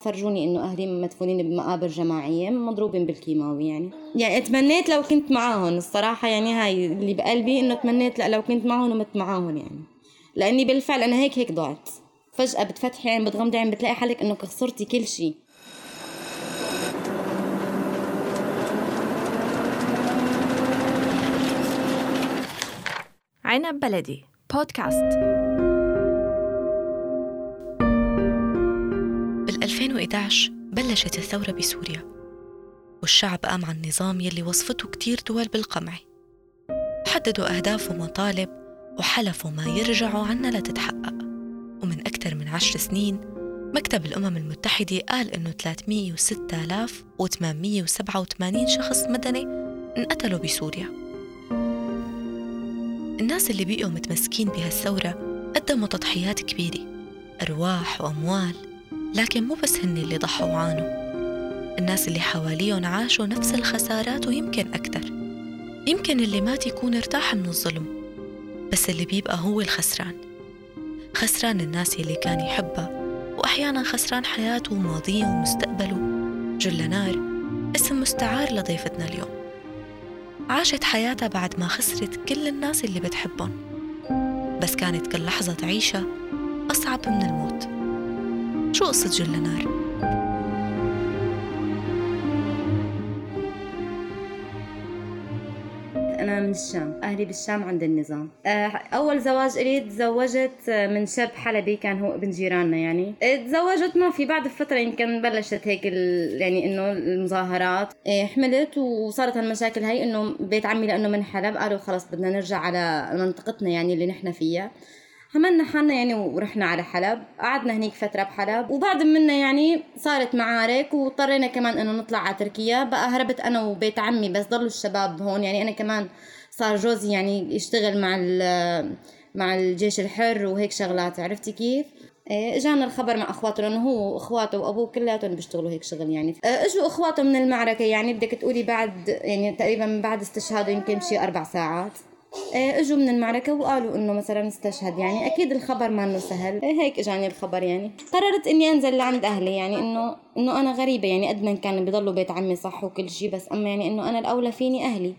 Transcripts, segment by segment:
فرجوني إنه أهلي مدفونين بمقابر جماعية مضروبين بالكيماوي يعني. يعني تمنيت لو كنت معاهم الصراحة يعني هاي اللي بقلبي إنه تمنيت لا لو كنت معاهم ومت معاهم يعني. لأني بالفعل أنا هيك هيك ضعت. فجأة بتفتحي عين بتغمضي عين بتلاقي حالك إنه خسرتي كل شيء. عنب بلدي بودكاست. 2011 بلشت الثورة بسوريا والشعب قام عن النظام يلي وصفته كتير دول بالقمع. حددوا أهداف ومطالب وحلفوا ما يرجعوا عنا لتتحقق ومن أكثر من عشر سنين مكتب الأمم المتحدة قال إنه 306887 شخص مدني انقتلوا بسوريا. الناس اللي بقوا متمسكين بهالثورة قدموا تضحيات كبيرة أرواح وأموال. لكن مو بس هن اللي ضحوا وعانوا الناس اللي حواليهم عاشوا نفس الخسارات ويمكن أكثر. يمكن اللي مات يكون ارتاح من الظلم بس اللي بيبقى هو الخسران. خسران الناس اللي كان يحبها وأحيانا خسران حياته وماضيه ومستقبله. جلنار اسم مستعار لضيفتنا اليوم. عاشت حياتها بعد ما خسرت كل الناس اللي بتحبهم. بس كانت كل لحظة تعيشها أصعب من الموت. شو قصة جلنار؟ أنا من الشام أهلي بالشام عند النظام. آه، أول زواج إلي تزوجت من شاب حلبي كان هو ابن جيراننا يعني. آه، تزوجت ما في بعد فترة يمكن بلشت هيك يعني إنه المظاهرات. آه، حملت وصارت المشاكل هاي إنه بيت عمي لأنه من حلب قالوا خلص بدنا نرجع على منطقتنا يعني اللي نحن فيها. حملنا حالنا يعني ورحنا على حلب. قعدنا هنيك فترة بحلب. وبعد منا يعني صارت معارك واضطرينا كمان إنه نطلع على تركيا. بقى هربت أنا وبيت عمي بس ضلوا الشباب هون. يعني أنا كمان صار جوزي يعني يشتغل مع مع الجيش الحر وهيك شغلات. عرفتي كيف؟ إيه، إجانا الخبر مع اخواته لأنه هو وأخواته وأبوه كلياتهم بيشتغلوا هيك شغل يعني. إيه، إجوا أخواته من المعركة يعني. بدك تقولي بعد يعني تقريبا بعد استشهاده يمكن شي أربع ساعات. اجوا من المعركة وقالوا إنه مثلا استشهد يعني أكيد الخبر ما إنه سهل. إيه، هيك إجاني الخبر يعني. قررت إني أنزل لعند أهلي يعني إنه إنه أنا غريبة يعني قد ما كان بيضلوا بيت عمي صح وكل شيء بس أما يعني إنه أنا الأولى فيني أهلي.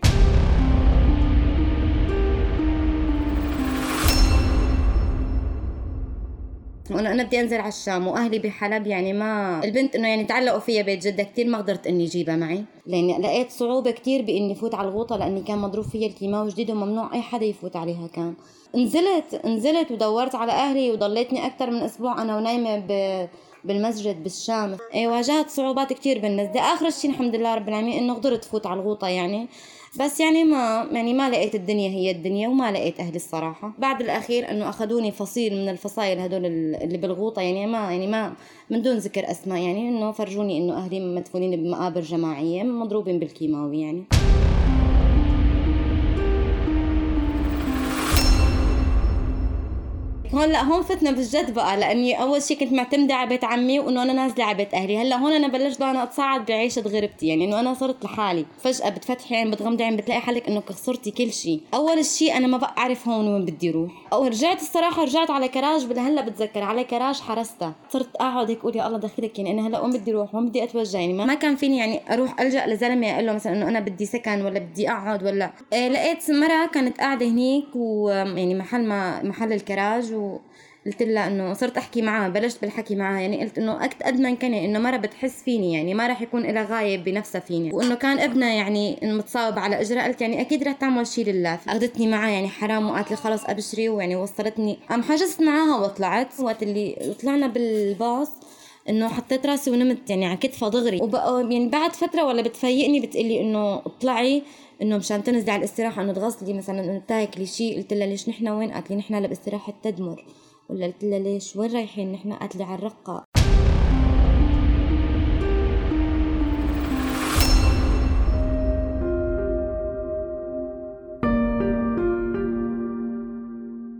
وأنا أنا بدي أنزل على الشام وأهلي بحلب يعني ما البنت إنه يعني تعلقوا فيها بيت جدة كثير ما قدرت إني أجيبها معي. لاني لقيت صعوبة كثير بإني فوت على الغوطة لأني كان مضروب فيها الكيماوي جديد وممنوع أي حدا يفوت عليها كان. نزلت نزلت ودورت على أهلي وضليتني أكثر من أسبوع أنا ونايمة ب بالمسجد بالشام. اي واجهت صعوبات كثير بالنزله آخر شيء الحمد لله رب العالمين إنه قدرت فوت على الغوطة يعني. بس يعني ما يعني ما لقيت الدنيا هي الدنيا وما لقيت أهلي الصراحة. بعد الأخير إنه أخذوني فصيل من الفصائل هدول اللي بالغوطة يعني ما يعني ما من دون ذكر أسماء يعني إنه فرجوني إنه أهلي مدفونين بمقابر جماعية مضروبين بالكيماوي يعني. هون لا هون فتنا بالجد بقى لأني أول شيء كنت معتمدة على بيت عمي وإنه أنا نازلة على بيت أهلي. هلأ هون أنا بلشت أنا أتصاعد بعيشة غربتي يعني إنه أنا صرت لحالي. فجأة بتفتحي عين بتغمضي عين بتلاقي حالك إنه خسرتي كل شيء أول شيء أنا ما بقى أعرف هون وين بدي أروح أو رجعت الصراحة رجعت على كراج هلأ بتذكر على كراج حرستها. صرت أقعد هيك أقول يا الله دخلك يعني أنا هلأ وين بدي أروح وين بدي أتوجه؟ يعني ما كان فيني يعني أروح ألجأ لزلمة أقول له مثلا إنه أنا بدي سكن ولا بدي أقعد ولا إيه لقيت مرة كانت قاعدة هنيك ويعني محل ما محل الكراج قلت لها إنه صرت أحكي معها بلشت بالحكي معها يعني قلت إنه اكد قد ما كان إنه مرة بتحس فيني يعني ما راح يكون لها غاية بنفسها فيني. وإنه كان ابنها يعني متصاوب على إجرها قلت يعني أكيد رح تعمل شيء لله. أخذتني معها يعني حرام وقالت لي خلص أبشري ويعني وصلتني. قام حجزت معاها وطلعت. وقت اللي طلعنا بالباص إنه حطيت راسي ونمت يعني على كتفها دغري وبقى يعني بعد فترة ولا بتفيقني بتقلي إنه اطلعي إنه مشان تنزلي على الاستراحة إنه تغسلي مثلا إنه تاكلي شيء قلت لها ليش نحن وين؟ قالت لي نحن هلا باستراحة تدمر. ولا قلت لها ليش؟ وين رايحين؟ نحن قالت لي على الرقة.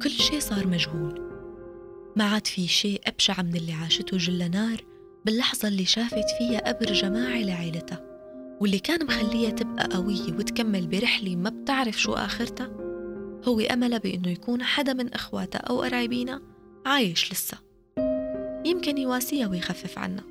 كل شيء صار مجهول. ما عاد في شيء أبشع من اللي عاشته جلنار باللحظة اللي شافت فيها قبر جماعي لعيلتها واللي كان مخليها تبقى قوية وتكمل برحلة ما بتعرف شو آخرتها. هو أملها بإنه يكون حدا من إخواتها أو قرايبينا عايش لسه. يمكن يواسيها ويخفف عنا.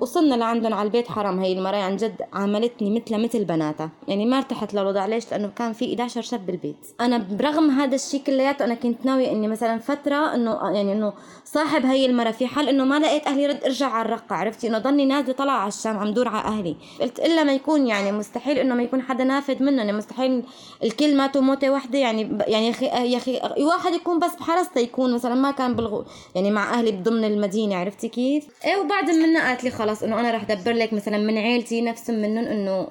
وصلنا لعندهم على البيت حرام هي المرة عن جد عاملتني مثل مثل بناتها. يعني ما ارتحت للوضع. ليش؟ لأنه كان في 11 شاب بالبيت. أنا برغم هذا الشيء كلياته أنا كنت ناوية إني مثلا فترة إنه يعني إنه صاحب هي المرة في حال إنه ما لقيت أهلي رد أرجع على الرقة عرفتي؟ إنه ضلني نازلة طلع على الشام عم دور على أهلي. قلت إلا ما يكون يعني مستحيل إنه ما يكون حدا نافذ منه. يعني مستحيل الكل ماتوا موتة واحدة. يعني يعني يا أخي يا أخي واحد يكون بس بحرسته يكون مثلا ما كان بالغو يعني مع أهلي بضمن المدينة عرفتي كيف؟ إيه وبعد منها قالت لي خلص إنه أنا رح دبر لك مثلا من عيلتي نفس منهم إنه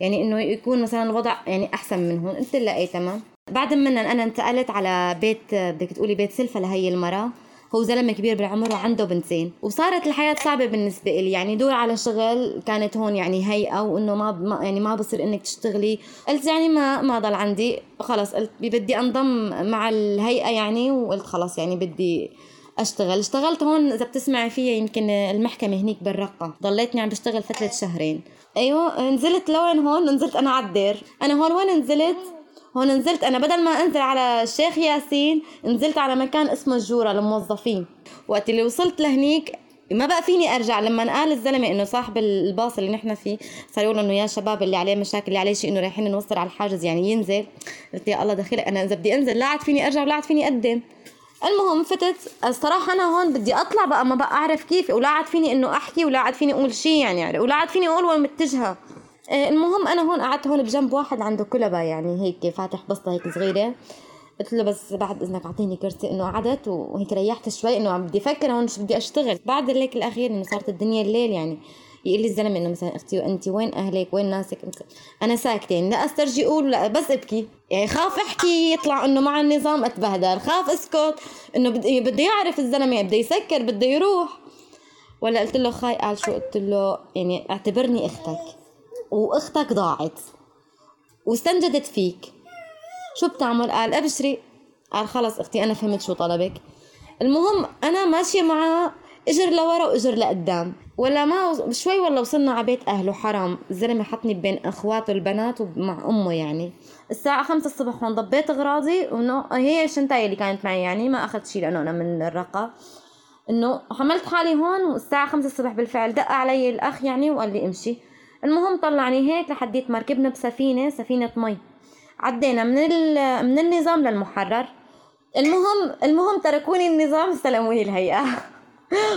يعني إنه يكون مثلا الوضع يعني أحسن منهم قلت لها إيه تمام. بعد منن أنا انتقلت على بيت بدك تقولي بيت سلفة لهي المرة هو زلمة كبير بالعمر وعنده بنتين. وصارت الحياة صعبة بالنسبة لي يعني دور على شغل كانت هون يعني هيئة وإنه ما يعني ما بصير إنك تشتغلي. قلت يعني ما ما ضل عندي. خلص قلت بدي أنضم مع الهيئة يعني وقلت خلص يعني بدي أشتغل. اشتغلت هون إذا بتسمعي فيها يمكن المحكمة هنيك بالرقة. ضليتني عم بشتغل فترة شهرين. أيوه نزلت لوين هون؟ نزلت أنا على الدير. أنا هون وين نزلت؟ هون نزلت أنا بدل ما أنزل على الشيخ ياسين نزلت على مكان اسمه الجورة للموظفين. وقت اللي وصلت لهنيك ما بقى فيني أرجع. لما قال الزلمة إنه صاحب الباص اللي نحن فيه صار يقول إنه يا شباب اللي عليه مشاكل اللي عليه شيء إنه رايحين نوصل على الحاجز يعني ينزل. قلت يا الله دخيلك أنا إذا بدي أنزل لا عاد فيني أرجع ولا عاد فيني أقدم. المهم فتت الصراحة أنا هون بدي أطلع بقى ما بقى أعرف كيف ولا عاد فيني إنه أحكي ولا عاد فيني أقول شيء يعني ولا عاد فيني أقول وين متجهة. إيه، المهم أنا هون قعدت هون بجنب واحد عنده كلبة يعني هيك فاتح بسطة هيك صغيرة. قلت له بس بعد إذنك أعطيني كرسي إنه قعدت وهيك ريحت شوي إنه عم بدي أفكر هون شو بدي أشتغل. بعد الليك الأخير إنه صارت الدنيا الليل يعني. يقول لي الزلمة إنه مثلا أختي انت وين أهلك؟ وين ناسك؟ أنا ساكتة. يعني لا أسترجي أقول لا بس أبكي. يعني خاف أحكي يطلع إنه مع النظام أتبهدل. خاف أسكت. إنه بده يعرف الزلمة بده يسكر بده يروح. ولا قلت له خاي قال شو؟ قلت له يعني اعتبرني أختك. وأختك ضاعت. واستنجدت فيك. شو بتعمل؟ قال أبشري. قال خلص أختي أنا فهمت شو طلبك. المهم أنا ماشية معه اجر لورا واجر لقدام. ولا ما شوي والله وصلنا على بيت أهله حرام. الزلمه حطني بين أخواته البنات ومع أمه يعني. الساعة خمسة الصبح هون ضبيت أغراضي وإنه هي شنتاي اللي كانت معي يعني ما أخذت شيء لأنه أنا من الرقة. إنه حملت حالي هون والساعة خمسة الصبح بالفعل دق علي الأخ يعني وقال لي امشي. المهم طلعني هيك لحديت ما ركبنا بسفينة سفينة مي. عدينا من من النظام للمحرر. المهم المهم تركوني النظام استلموني الهيئة.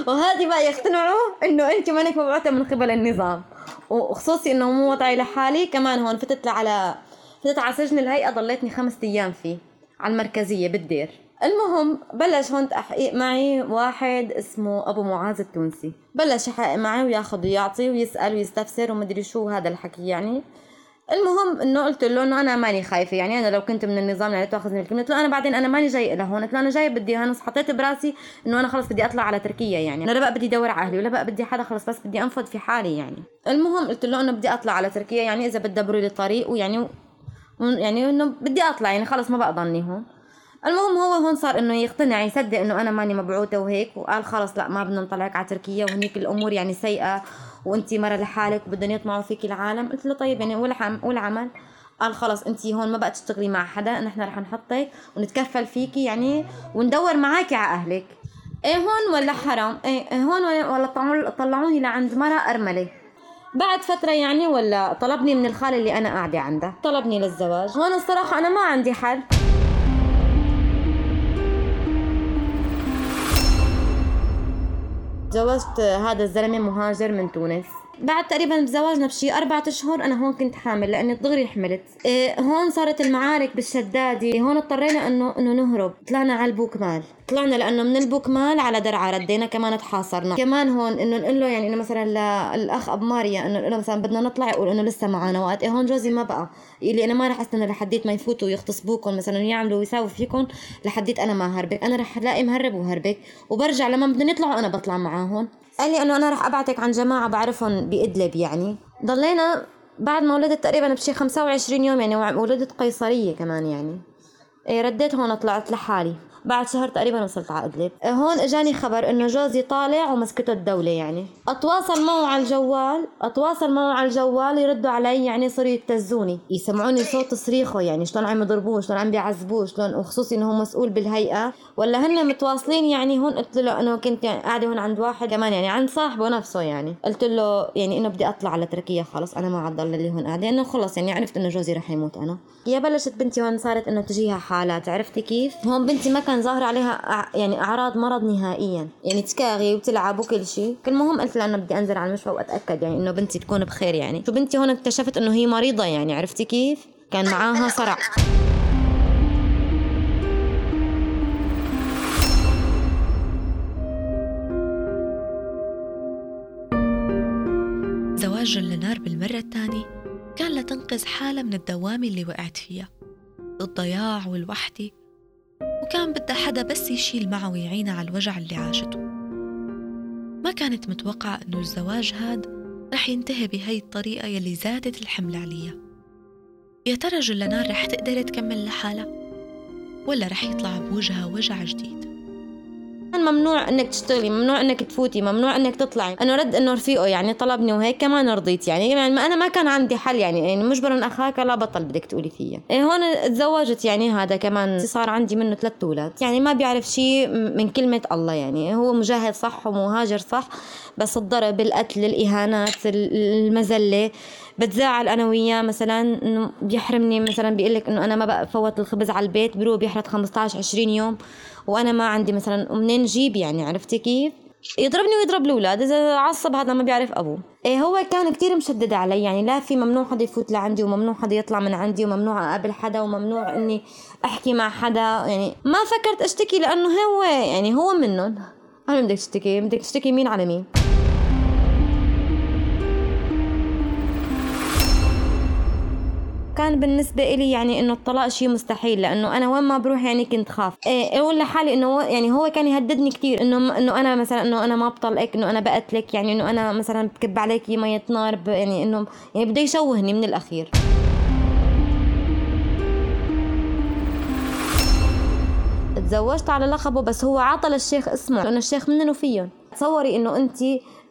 وهذه بقى يقتنعوا إنه أنت مانك مبعوثة من قبل النظام. وخصوصي إنه مو وضعي لحالي كمان هون فتت على فتت على سجن الهيئة ضليتني خمسة أيام فيه على المركزية بالدير. المهم بلش هون تحقيق معي واحد اسمه أبو معاذ التونسي. بلش يحقق معي وياخذ ويعطي ويسأل ويستفسر ومدري شو هذا الحكي يعني. المهم إنه قلت له إنه أنا ماني خايفة يعني أنا لو كنت من النظام اللي تاخذني الكلمة قلت له أنا بعدين أنا ماني جاي لهون قلت له أنا جاي بدي هنص حطيت براسي إنه أنا خلص بدي أطلع على تركيا يعني. أنا لا بقى بدي ادور على أهلي ولا بقى بدي حدا خلص بس بدي أنفض في حالي يعني. المهم قلت له إنه بدي أطلع على تركيا يعني إذا بتدبروا لي طريق ويعني يعني إنه بدي أطلع يعني خلص ما بقى ضلني هون. المهم هو هون صار إنه يقتنع يصدق إنه أنا ماني مبعوثة وهيك وقال خلص لا ما بدنا نطلعك على تركيا وهنيك الأمور يعني سيئة. وانت مرة لحالك وبدهم يطمعوا فيك العالم. قلت له طيب يعني والعمل؟ قال خلص انت هون ما بقى تشتغلي مع حدا نحن رح نحطك ونتكفل فيكي يعني وندور معاكي على أهلك. إيه هون ولا حرام؟ إيه, إيه هون ولا طلعوني لعند مرة أرملة. بعد فترة يعني ولا طلبني من الخالة اللي أنا قاعدة عندها طلبني للزواج. هون الصراحة أنا ما عندي حل. تزوجت هذا الزلمة مهاجر من تونس. بعد تقريبا بزواجنا بشي أربعة أشهر أنا هون كنت حامل لأني دغري حملت. إيه هون صارت المعارك بالشدادي هون اضطرينا إنه إنه نهرب. طلعنا على البوكمال طلعنا لأنه من البوكمال على درعا ردينا كمان تحاصرنا. كمان هون إنه نقول له يعني إنه مثلا للأخ أبو ماريا إنه نقول له مثلا بدنا نطلع يقول إنه لسه معنا وقت. إيه هون جوزي ما بقى. يقول لي أنا ما رح أستنى لحديت ما يفوتوا يغتصبوكم مثلا يعملوا ويساووا فيكم لحديت أنا ما هربك. أنا رح الاقي مهرب وهربك وبرجع لما بدنا نطلعوا أنا بطلع معاهم. قال لي إنه أنا رح أبعتك عن جماعة بعرفهم بإدلب يعني. ضلينا بعد ما ولدت تقريبا بشي 25 يوم يعني ولدت قيصرية كمان يعني. إيه رديت هون طلعت لحالي. بعد شهر تقريبا وصلت على أدلب. هون إجاني خبر إنه جوزي طالع ومسكته الدولة يعني. أتواصل معه على الجوال أتواصل معه على الجوال يردوا علي يعني صاروا يبتزوني يسمعوني صوت صريخه يعني شلون عم يضربوه شلون عم بيعذبوه شلون وخصوصي إنه هو مسؤول بالهيئة. ولا هن متواصلين يعني هون قلت له إنه كنت يعني قاعدة هون عند واحد كمان يعني عند صاحبه نفسه يعني. قلت له يعني إنه بدي أطلع على تركيا خلص أنا ما عاد ضل اللي هون قاعدة إنه خلص يعني عرفت إنه جوزي رح يموت أنا. يا بلشت بنتي هون صارت إنه تجيها حالات عرفتي كيف؟ هون بنتي ما كان ظاهر عليها يعني أعراض مرض نهائيا. يعني تكاغي وتلعب وكل شيء. المهم قلت لها انه بدي أنزل على المشفى وأتأكد يعني إنه بنتي تكون بخير يعني. شو بنتي هون اكتشفت إنه هي مريضة يعني عرفتي كيف؟ كان معاها صرع. زواج لنار بالمرة الثانية كان لتنقذ حالها من الدوامة اللي وقعت فيها. الضياع والوحدة وكان بدها حدا بس يشيل معه ويعينها على الوجع اللي عاشته. ما كانت متوقعة إنه الزواج هاد رح ينتهي بهي الطريقة يلي زادت الحمل عليها. يا ترى جلنار رح تقدر تكمل لحالها؟ ولا رح يطلع بوجهها وجع جديد؟ ممنوع إنك تشتغلي ممنوع إنك تفوتي ممنوع إنك تطلعي. انه رد إنه رفيقه يعني طلبني وهيك كمان رضيت يعني, يعني أنا ما كان عندي حل يعني يعني مجبرا أخاك لا بطل بدك تقولي فيها إيه هون تزوجت يعني هذا كمان. صار عندي منه ثلاث أولاد. يعني ما بيعرف شيء من كلمة الله يعني. هو مجاهد صح ومهاجر صح بس الضرب القتل الإهانات المذلة. بتزاعل أنا وياه مثلا إنه بيحرمني مثلا بيقول لك إنه أنا ما بفوت الخبز على البيت بروح بيحرد 15 20 يوم وأنا ما عندي مثلا منين جيب يعني؟ عرفتي كيف؟ يضربني ويضرب الأولاد إذا عصب هذا ما بيعرف أبوه. إيه هو كان كتير مشدد علي يعني لا في ممنوع حدا يفوت لعندي وممنوع حدا يطلع من عندي وممنوع أقابل حدا وممنوع إني أحكي مع حدا يعني ما فكرت أشتكي لأنه هو يعني هو منهم. أنا بدك تشتكي بدك تشتكي مين على مين؟ كان بالنسبة إلي يعني إنه الطلاق شيء مستحيل لأنه أنا وين ما بروح يعني كنت خاف. إيه أقول لحالي إنه يعني هو كان يهددني كثير إنه إنه أنا مثلا إنه أنا ما بطلقك إنه أنا بقتلك يعني إنه أنا مثلا بكب عليكي مية نار يعني إنه يعني بده يشوهني من الأخير. تزوجت على لقبه بس هو عطل الشيخ اسمه لأنه الشيخ منن وفيهم تصوري إنه أنت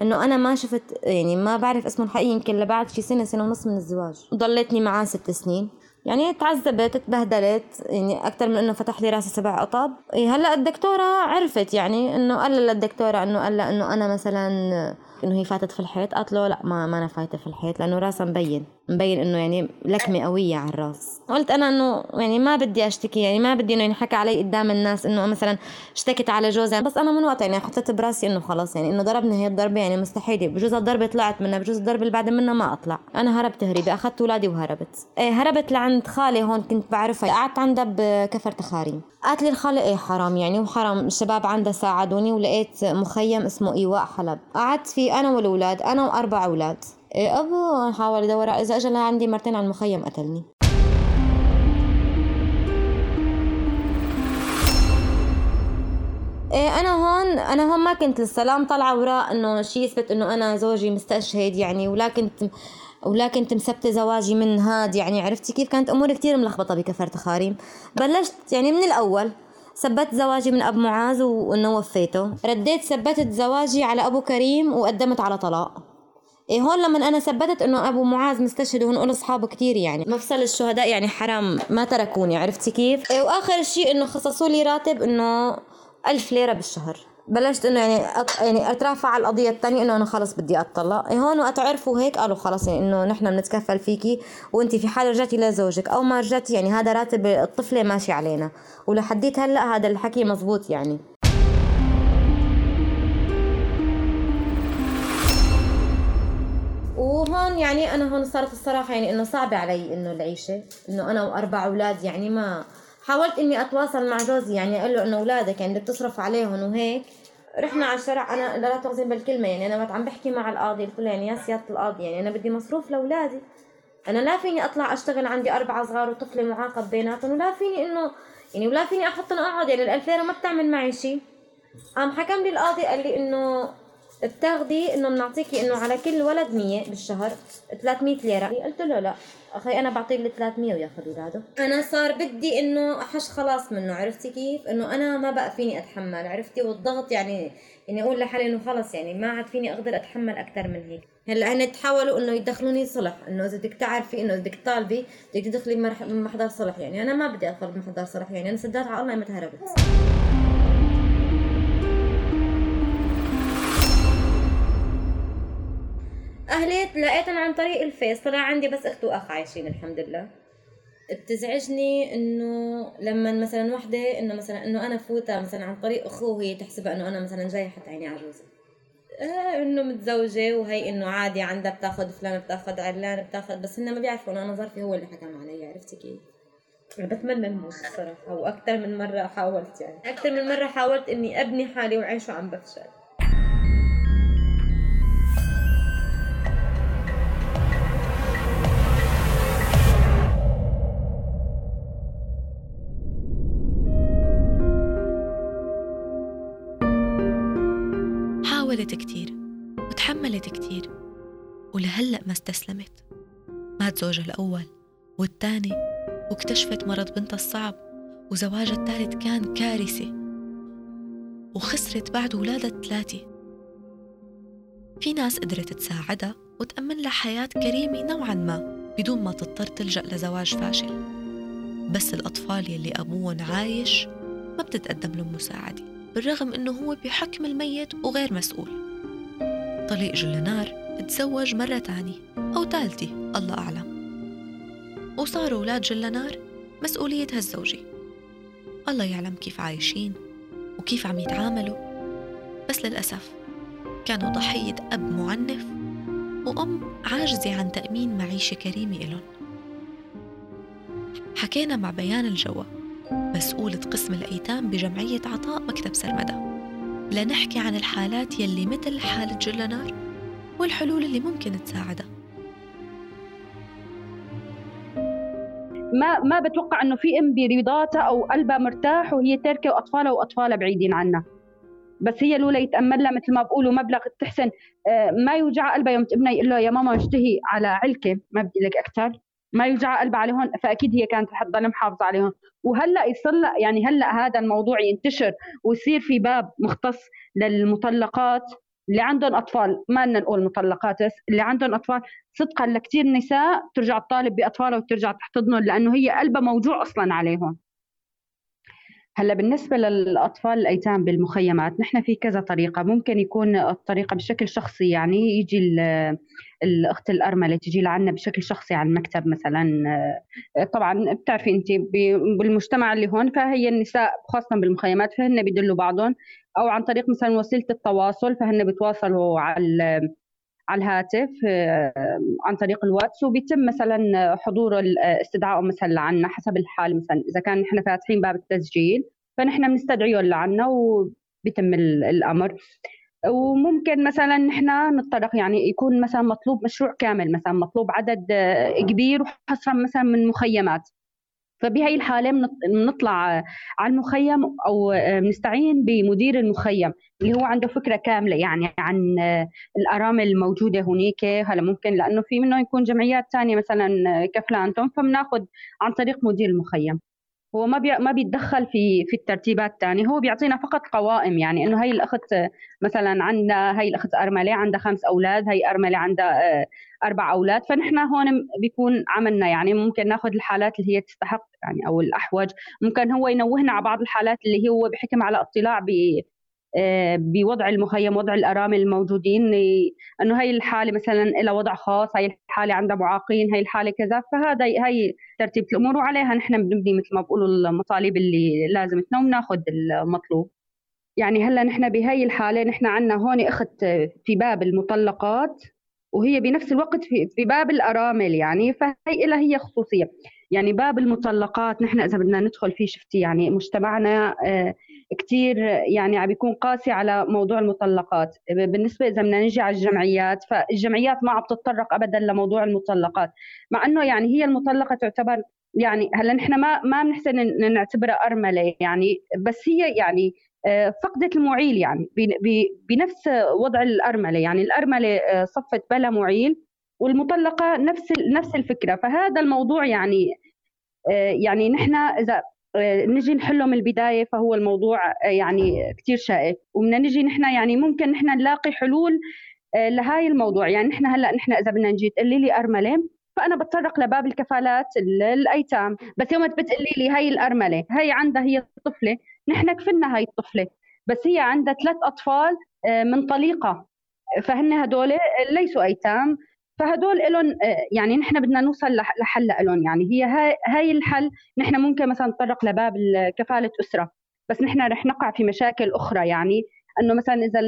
إنه أنا ما شفت يعني ما بعرف اسمه الحقيقي يمكن لبعد شي سنة سنة ونص من الزواج. ضليتني معاه ست سنين. يعني تعذبت تبهدلت يعني أكثر من إنه فتح لي راسي سبع قطب إيه هلأ الدكتورة عرفت يعني إنه قال للدكتورة إنه قال إنه أنا مثلا إنه هي فاتت في الحيط. قالت له لا ما ما أنا فايتة في الحيط لأنه راسها مبين. مبين إنه يعني لكمة قوية على الرأس. قلت أنا إنه يعني ما بدي أشتكي يعني ما بدي إنه ينحكى علي قدام الناس إنه مثلا اشتكت على جوزي بس أنا من وقتها يعني حطيت براسي إنه خلص يعني إنه ضربني هي الضربه يعني مستحيل بجوز الضربة طلعت منها بجوز الضربة اللي بعد منها ما أطلع. أنا هربت هريبة أخذت أولادي وهربت. إيه هربت لعند خالي هون كنت بعرفها. قعدت عندها بكفر تخاريم. قالت لي الخالة إيه حرام يعني وحرام. الشباب عندها ساعدوني ولقيت مخيم اسمه إيواء حلب. قعدت فيه أنا والأولاد أنا وأربع أولاد. أبو حاول ادور إذا اجى عندي مرتين على المخيم قتلني. إيه أنا هون أنا هون ما كنت لسه. لا مطلعة وراء إنه شيء يثبت إنه أنا زوجي مستشهد يعني ولا كنت ولا كنت مثبتة زواجي من هاد يعني عرفتي كيف؟ كانت أموري كتير ملخبطة بكفر تخاريم بلشت يعني من الأول ثبت زواجي من أبو معاذ وإنه وفيته. رديت ثبتت زواجي على أبو كريم وقدمت على طلاق. إيه هون لما أنا ثبتت إنه أبو معاذ مستشهد وهنقول أصحابه كتير يعني. مفصل الشهداء يعني حرام ما تركوني عرفتي كيف؟ إيه وآخر شيء إنه خصصوا لي راتب إنه ألف ليرة بالشهر. بلشت إنه يعني أط... يعني أترافع على القضية الثانية إنه أنا خلص بدي اتطلق إيه هون وقت عرفوا هيك قالوا خلص يعني إنه نحن بنتكفل فيكي وانت في حال رجعتي لزوجك. أو ما رجعتي يعني هذا راتب الطفلة ماشي علينا. ولحديت هلأ هذا الحكي مزبوط يعني. وهون يعني أنا هون صارت الصراحة يعني إنه صعبة علي إنه العيشة إنه أنا وأربع أولاد يعني ما حاولت إني أتواصل مع جوزي يعني أقول له إنه أولادك يعني بدك تصرف عليهم وهيك. رحنا على الشارع أنا لا تغزين بالكلمة يعني أنا وقت عم بحكي مع القاضي قلت له يعني يا سيادة القاضي يعني أنا بدي مصروف لأولادي. أنا لا فيني أطلع أشتغل عندي أربعة صغار وطفلة معاقب بيناتهم ولا فيني إنه يعني ولا فيني أحطهم أقعد يعني ال 2000 ليره ما بتعمل معي شيء. قام حكم لي القاضي قال لي إنه بتاخدي إنه بنعطيكي إنه على كل ولد 100 بالشهر 300 ليرة. قلت له لا. أخي أنا بعطيه ال 300 وياخذ اولاده أنا صار بدي إنه أحش خلاص منه. عرفتي كيف؟ إنه أنا ما بقى فيني أتحمل. عرفتي؟ والضغط يعني يعني أقول لحالي إنه خلص يعني ما عاد فيني أقدر أتحمل أكثر من هيك. هلأ هن تحاولوا إنه يدخلوني صلح. إنه إذا بدك تعرفي إنه بدك تطالبي بدك تدخلي محضر صلح. يعني أنا ما بدي ادخل بمحضر صلح. يعني أنا سدات على الله متى أهلي لقيتهم عن طريق الفيس طلع عندي بس أخت وأخ عايشين الحمد لله. بتزعجني إنه لما مثلا وحدة إنه مثلا إنه أنا فوتها مثلا عن طريق أخوه هي تحسبها إنه أنا مثلا جاي حتى عيني عجوزه آه إنه متزوجة وهي إنه عادي عندها بتاخذ فلان بتاخذ علان بتاخذ بس هن ما بيعرفوا إنه أنا ظرفي هو اللي حكم علي عرفتي كيف؟ أنا بتمنى نموت الصراحة وأكثر من مرة حاولت يعني. أكثر من مرة حاولت إني أبني حالي وعيش وعم بفشل. حاولت كتير وتحملت كتير ولهلأ ما استسلمت. مات زوجها الأول والتاني واكتشفت مرض بنتها الصعب وزواجها الثالث كان كارثة وخسرت بعد ولادة ثلاثة في ناس قدرت تساعدها وتأمن لها حياة كريمة نوعا ما بدون ما تضطر تلجأ لزواج فاشل. بس الأطفال يلي أبوهم عايش ما بتتقدم لهم مساعدة بالرغم أنه هو بحكم الميت وغير مسؤول. طليق جلنار تزوج مرة تانية أو تالتة الله أعلم. وصاروا أولاد جلنار مسؤولية هالزوجة الله يعلم كيف عايشين وكيف عم يتعاملوا. بس للأسف كانوا ضحية أب معنف وأم عاجزة عن تأمين معيشة كريمة إلهم. حكينا مع بيان الجوى مسؤولة قسم الأيتام بجمعية عطاء مكتب سرمدة. لنحكي عن الحالات يلي مثل حالة جلنار والحلول اللي ممكن تساعدها ما ما بتوقع إنه في أم برضاها أو قلبها مرتاح وهي تركة وأطفالها وأطفالها بعيدين عنها. بس هي لولا يتأمل لها مثل ما بقولوا مبلغ تحسن آه، ما يوجع قلبها يوم ابنها يقول له يا ماما اشتهي على علكة ما بدي لك أكثر ما يوجع قلبها عليهم فأكيد هي كانت رح تضل محافظه عليهم. وهلأ يصلى يعني هلأ هذا الموضوع ينتشر ويصير في باب مختص للمطلقات اللي عندهم أطفال. ما بدنا نقول مطلقات اللي عندهم أطفال. صدقا لكثير نساء ترجع تطالب بأطفالها وترجع تحتضنهم لأنه هي قلبها موجوع أصلا عليهم. هلا بالنسبة للأطفال الأيتام بالمخيمات نحن في كذا طريقة. ممكن يكون الطريقة بشكل شخصي يعني يجي الأخت الأرملة تجي لعنا بشكل شخصي على المكتب مثلا. طبعا بتعرفي انت بالمجتمع اللي هون فهي النساء خاصه بالمخيمات فهن بيدلوا بعضهم. أو عن طريق مثلا وسيلة التواصل فهن بيتواصلوا على على الهاتف عن طريق الواتس وبيتم مثلا حضور استدعائهم مثلا لعنا حسب الحال. مثلا إذا كان نحن فاتحين باب التسجيل فنحن بنستدعيهم لعنا وبيتم الأمر. وممكن مثلا نحن نتطرق يعني يكون مثلا مطلوب مشروع كامل مثلا مطلوب عدد كبير وحصرا مثلا من مخيمات. فبهي الحالة بنطلع على المخيم أو بنستعين بمدير المخيم اللي هو عنده فكرة كاملة يعني عن الأرامل الموجودة هناك هلا ممكن لأنه في منه يكون جمعيات ثانية مثلا كفلانتهم فبناخذ عن طريق مدير المخيم. هو ما بي... ما بيتدخل في في الترتيبات الثانية هو بيعطينا فقط قوائم يعني إنه هي الأخت مثلا عندها هي الأخت أرملة عندها خمس أولاد هي أرملة عندها آه، أربع أولاد. فنحن هون بيكون عملنا يعني ممكن ناخذ الحالات اللي هي تستحق يعني أو الأحوج. ممكن هو ينوهنا على بعض الحالات اللي هو بحكم على اطلاع بوضع المخيم وضع الأرامل الموجودين إنه هي الحالة مثلا لها وضع خاص هي الحالة عندها معاقين هي الحالة كذا فهذا هي ترتيب الأمور وعليها نحن بنبني مثل ما بقولوا المطالب اللي لازمتنا وبناخذ المطلوب. يعني هلأ نحن بهي الحالة نحن عندنا هون أخت في باب المطلقات وهي بنفس الوقت في, في باب الأرامل يعني فهي لها هي خصوصية. يعني باب المطلقات نحن إذا بدنا ندخل فيه شفتي يعني مجتمعنا آه، كثير يعني عم بيكون قاسي على موضوع المطلقات. بالنسبة إذا بدنا نجي على الجمعيات فالجمعيات ما عم تتطرق ابدا لموضوع المطلقات. مع إنه يعني هي المطلقة تعتبر يعني هلأ نحن ما ما بنحسن نعتبرها أرملة يعني بس هي يعني فقدت المعيل يعني بنفس وضع الأرملة يعني. الأرملة صفت بلا معيل والمطلقة نفس نفس الفكرة. فهذا الموضوع يعني يعني نحن إذا نجي نحله من البداية فهو الموضوع يعني كثير شائك. وبدنا نجي نحن يعني ممكن نحن نلاقي حلول لهاي الموضوع. يعني نحن هلأ نحن إذا بدنا نجي تقولي لي أرملة فأنا بتطرق لباب الكفالات الايتام بس يوم بتقولي لي هاي الأرملة هي عندها هي طفله نحن كفلنا هاي الطفلة. بس هي عندها ثلاث أطفال من طليقة. فهن هدول ليسوا أيتام. فهدول لهم يعني نحن بدنا نوصل لحل لهم يعني هي هاي, الحل نحن ممكن مثلا نتطرق لباب كفالة أسرة. بس نحن رح نقع في مشاكل أخرى. يعني إنه مثلا إذا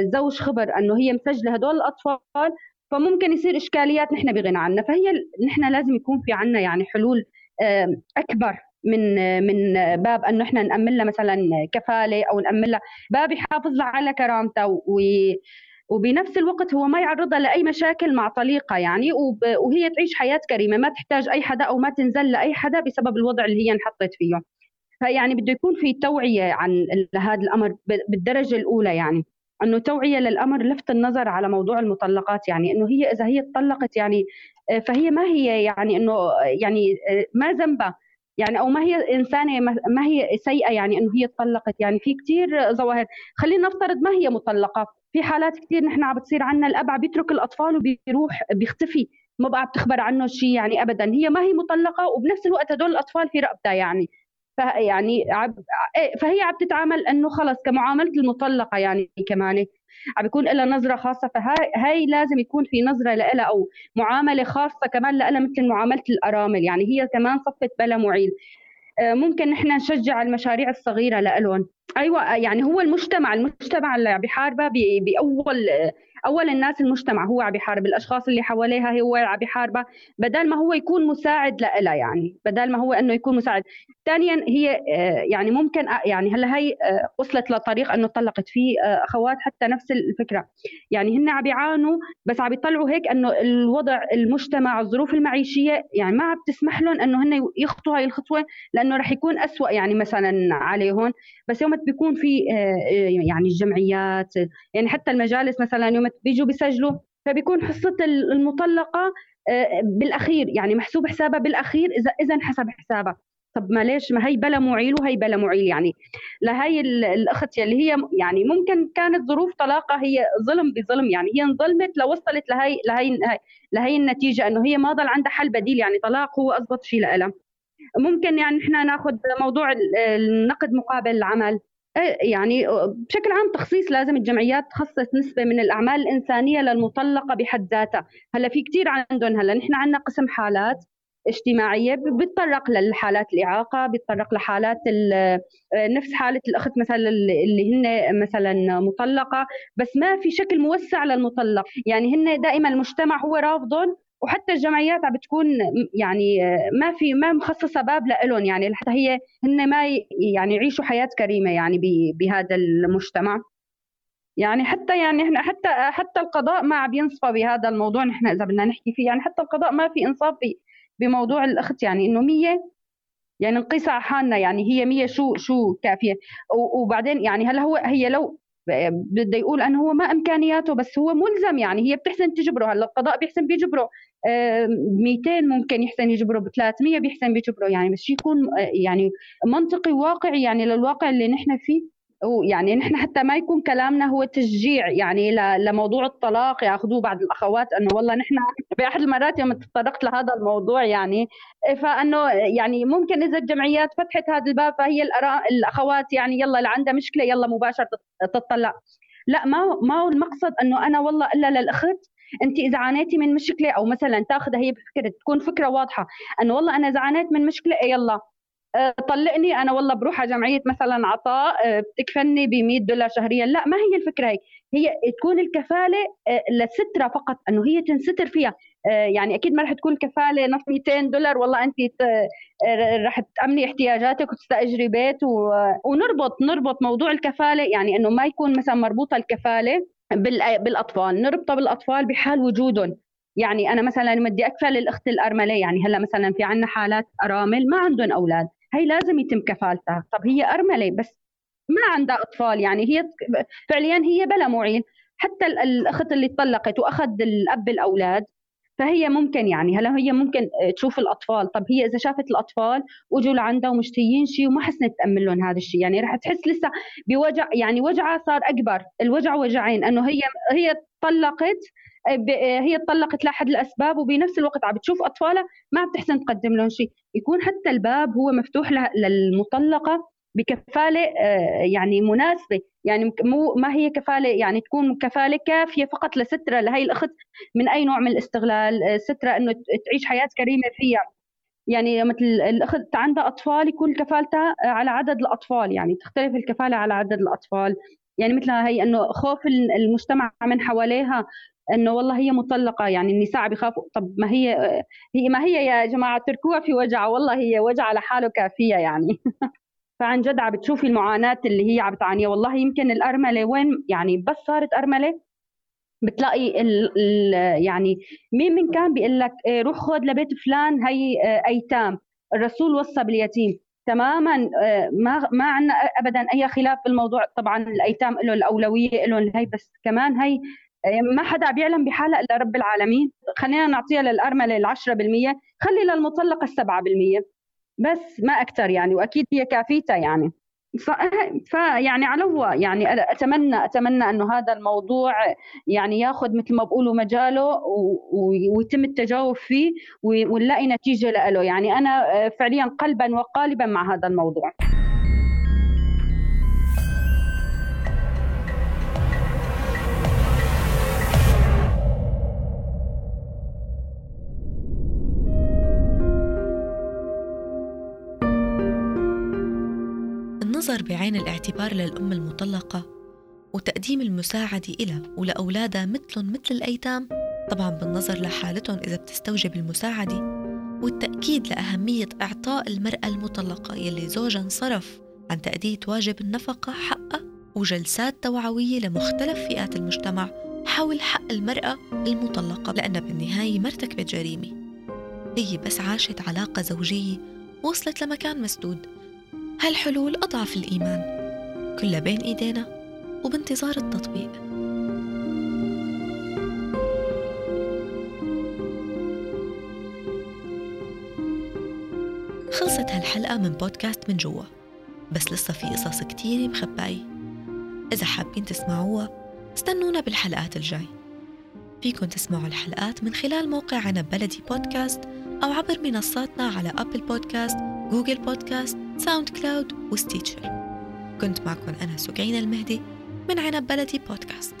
الزوج خبر إنه هي مسجلة هدول الأطفال فممكن يصير إشكاليات نحن بغنى عنها. فهي نحن لازم يكون في عنا يعني حلول أكبر من من باب إنه إحنا نأمن لها مثلا كفالة أو نأمن لها. باب يحافظ لها على كرامتها وبنفس الوقت هو ما يعرضها لأي مشاكل مع طليقة يعني وهي تعيش حياة كريمة ما تحتاج أي حدا أو ما تنزل لأي حدا بسبب الوضع اللي هي انحطت فيه. فيعني بده يكون في توعية عن هذا الأمر بالدرجة الأولى يعني. إنه توعية للأمر لفت النظر على موضوع المطلقات يعني إنه هي إذا هي اتطلقت يعني فهي ما هي يعني إنه يعني ما ذنبها. يعني أو ما هي إنسانة ما هي سيئة يعني إنه هي اتطلقت يعني في كثير ظواهر خلينا نفترض ما هي مطلقة. في حالات كثير نحن عم بتصير عنا. الأب عم بيترك الأطفال وبيروح بيختفي. ما بقى بتخبر عنه شيء يعني ابدا. هي ما هي مطلقة وبنفس الوقت هدول الأطفال في رقبتها يعني. فيعني عب... إيه، فهي عم تتعامل إنه خلص كمعاملة المطلقة يعني كمان. عم بيكون لها نظره خاصه هاي لازم يكون في نظره لها أو معامله خاصه كمان لها مثل معامله الارامل يعني هي كمان صفت بلا معيل آه، ممكن نحن نشجع المشاريع الصغيره لهم أيوه يعني هو المجتمع المجتمع اللي عم بيحاربها باول أول الناس المجتمع هو عم بيحارب الأشخاص اللي حواليها هو عم بيحاربها بدل ما هو يكون مساعد لها يعني. بدل ما هو إنه يكون مساعد. ثانيا هي آه، يعني ممكن آه، يعني هلا هي آه، وصلت لطريق إنه طلقت في أخوات حتى نفس الفكرة. يعني هن عم بيعانوا بس عم بيطلعوا هيك إنه الوضع المجتمع الظروف المعيشية يعني ما عم تسمح لهم إنه هن يخطوا هاي الخطوة لأنه رح يكون أسوأ يعني مثلا عليهم. بس يوم بيكون في يعني الجمعيات يعني حتى المجالس مثلا يوم بيجوا بيسجلوا فبيكون حصة المطلقة بالأخير يعني محسوب حسابها بالأخير اذا إذا انحسب حسابها. طب ما ليش ما هي بلا معيل وهي بلا معيل يعني. لهي الأخت اللي هي يعني ممكن كانت ظروف طلاقها هي ظلم بظلم يعني هي انظلمت لوصلت لهي لهي لهي النتيجة إنه هي ما ضل عندها حل بديل يعني طلاق هو اضبط شيء لها ممكن يعني إحنا ناخذ موضوع النقد مقابل العمل. يعني بشكل عام تخصيص لازم الجمعيات تخصص نسبة من الأعمال الإنسانية للمطلقة بحد ذاتها. هلأ في كثير عندهم هلأ نحن عندنا قسم حالات اجتماعية بيتطرق للحالات الإعاقة بيتطرق لحالات نفس حالة الأخت مثلا اللي هن مثلا مطلقة بس ما في شكل موسع للمطلق. يعني هن دائما المجتمع هو رافضهم وحتى الجمعيات عم بتكون يعني ما في ما مخصصة باب لهم يعني حتى هي هن ما يعني يعيشوا حياة كريمة يعني بهذا المجتمع. يعني حتى يعني إحنا حتى حتى القضاء ما عم ينصفى بهذا الموضوع نحن إذا بدنا نحكي فيه. يعني حتى القضاء ما في إنصاف بموضوع الأخت يعني إنه 100 يعني نقيس على حالنا يعني هي 100 شو شو كافية. وبعدين يعني هلا هو هي لو بده يقول أنه هو ما إمكانياته بس هو ملزم يعني هي بتحسن تجبره. هلأ القضاء بيحسن بيجبره. 200 ممكن يحسن يجبره ب 300 بيحسن بيجبره. يعني بس يكون يعني منطقي واقعي يعني للواقع اللي نحن فيه. ويعني نحن حتى ما يكون كلامنا هو تشجيع يعني لموضوع الطلاق ياخذوه بعض الأخوات إنه والله نحن بأحد المرات يوم تطرقت لهذا الموضوع يعني فإنه يعني ممكن إذا الجمعيات فتحت هذا الباب فهي الأخوات يعني يلا اللي عندها مشكلة يلا مباشرة تطلق لا ما ما هو المقصد إنه أنا والله إلا للأخت أنت إذا عانيتي من مشكلة أو مثلا تاخذها هي بفكره تكون فكرة واضحة إنه والله أنا إذا عانيت من مشكلة إيه يلا طلقني أنا والله بروح على جمعية مثلا عطاء آه، بتكفلني ب 100 دولار شهريا. لا ما هي الفكرة هيك. هي تكون الكفالة آه، لسترة فقط إنه هي تنستر فيها. يعني أكيد ما رح تكون كفالة نص 200 دولار. والله أنت رح تأمني احتياجاتك وتستأجري بيت ونربط نربط موضوع الكفالة. يعني إنه ما يكون مثلا مربوطة الكفالة بالأطفال. نربطها بالأطفال بحال وجودهم. يعني أنا مثلا بدي أكفل الأخت الأرملة. يعني هلأ مثلا في عندنا حالات أرامل ما عندهم أولاد. هي لازم يتم كفالتها. طب هي أرملة بس ما عندها أطفال يعني هي فعليا هي بلا معين. حتى الأخت اللي طلقت وأخذ الأب الأولاد فهي ممكن يعني هلا هي ممكن تشوف الأطفال. طب هي إذا شافت الأطفال واجوا لعندها ومشتهيين شيء وما حسنت تأمن لهم هذا الشيء يعني رح تحس لسه بوجع يعني وجعها صار أكبر. الوجع وجعين إنه هي هي طلقت هي طلقت لأحد الأسباب وبنفس الوقت عم بتشوف أطفالها ما عم تحسن تقدم لهم شيء يكون حتى الباب هو مفتوح للمطلقة بكفالة آه، يعني مناسبة. يعني مو ما هي كفالة يعني تكون كفالة كافية فقط لسترة لهي الأخت من أي نوع من الاستغلال آه، سترة إنه تعيش حياة كريمة فيها. يعني مثل الأخت عندها أطفال يكون كفالتها على عدد الأطفال. يعني تختلف الكفالة على عدد الأطفال. يعني مثل هي إنه خوف المجتمع من حواليها إنه والله هي مطلقة. يعني النساء بيخافوا طب ما هي هي ما هي يا جماعة تركوها في وجع. والله هي وجع لحاله كافية يعني. فعن جد عم بتشوفي المعاناة اللي هي عم بتعانيها. والله يمكن الأرملة وين يعني بس صارت أرملة بتلاقي ال ال يعني مين من كان بيقول لك إيه، روح خذ لبيت فلان هي آه، أيتام. الرسول وصى باليتيم. تماما آه، ما ما عندنا ابدا أي خلاف بالموضوع. طبعا الأيتام له الأولوية لهم هي بس كمان هي آه، ما حدا بيعلم بحالها إلا رب العالمين. خلينا نعطيها للأرملة ال 10% خلي للمطلقة ال 7% بس ما أكثر يعني وأكيد هي كافيتها يعني. فيعني على هو يعني أتمنى أتمنى إنه هذا الموضوع يعني ياخذ مثل ما بقولوا مجاله ويتم التجاوب فيه ونلاقي نتيجة له يعني أنا فعليا قلبا وقالبا مع هذا الموضوع. النظر بعين الاعتبار للأم المطلقة وتقديم المساعدة إلها ولأولادها مثلهم مثل الأيتام طبعا بالنظر لحالتهم إذا بتستوجب المساعدة والتأكيد لأهمية إعطاء المرأة المطلقة يلي زوجها انصرف عن تأدية واجب النفقة حقها وجلسات توعوية لمختلف فئات المجتمع حول حق المرأة المطلقة لأنها بالنهاية ما ارتكبت جريمة هي بس عاشت علاقة زوجية وصلت لمكان مسدود. هالحلول أضعف الإيمان. كلها بين إيدينا وبانتظار التطبيق. خلصت هالحلقة من بودكاست من جوا. بس لسه في قصص كتير مخباية إذا حابين تسمعوها استنونا بالحلقات الجاي. فيكن تسمعوا الحلقات من خلال موقع عنب بلدي بودكاست أو عبر منصاتنا على أبل بودكاست جوجل بودكاست ساوند كلاود وستيتشر. كنت معكم أنا سكينة المهدي من عنب بلدي بودكاست.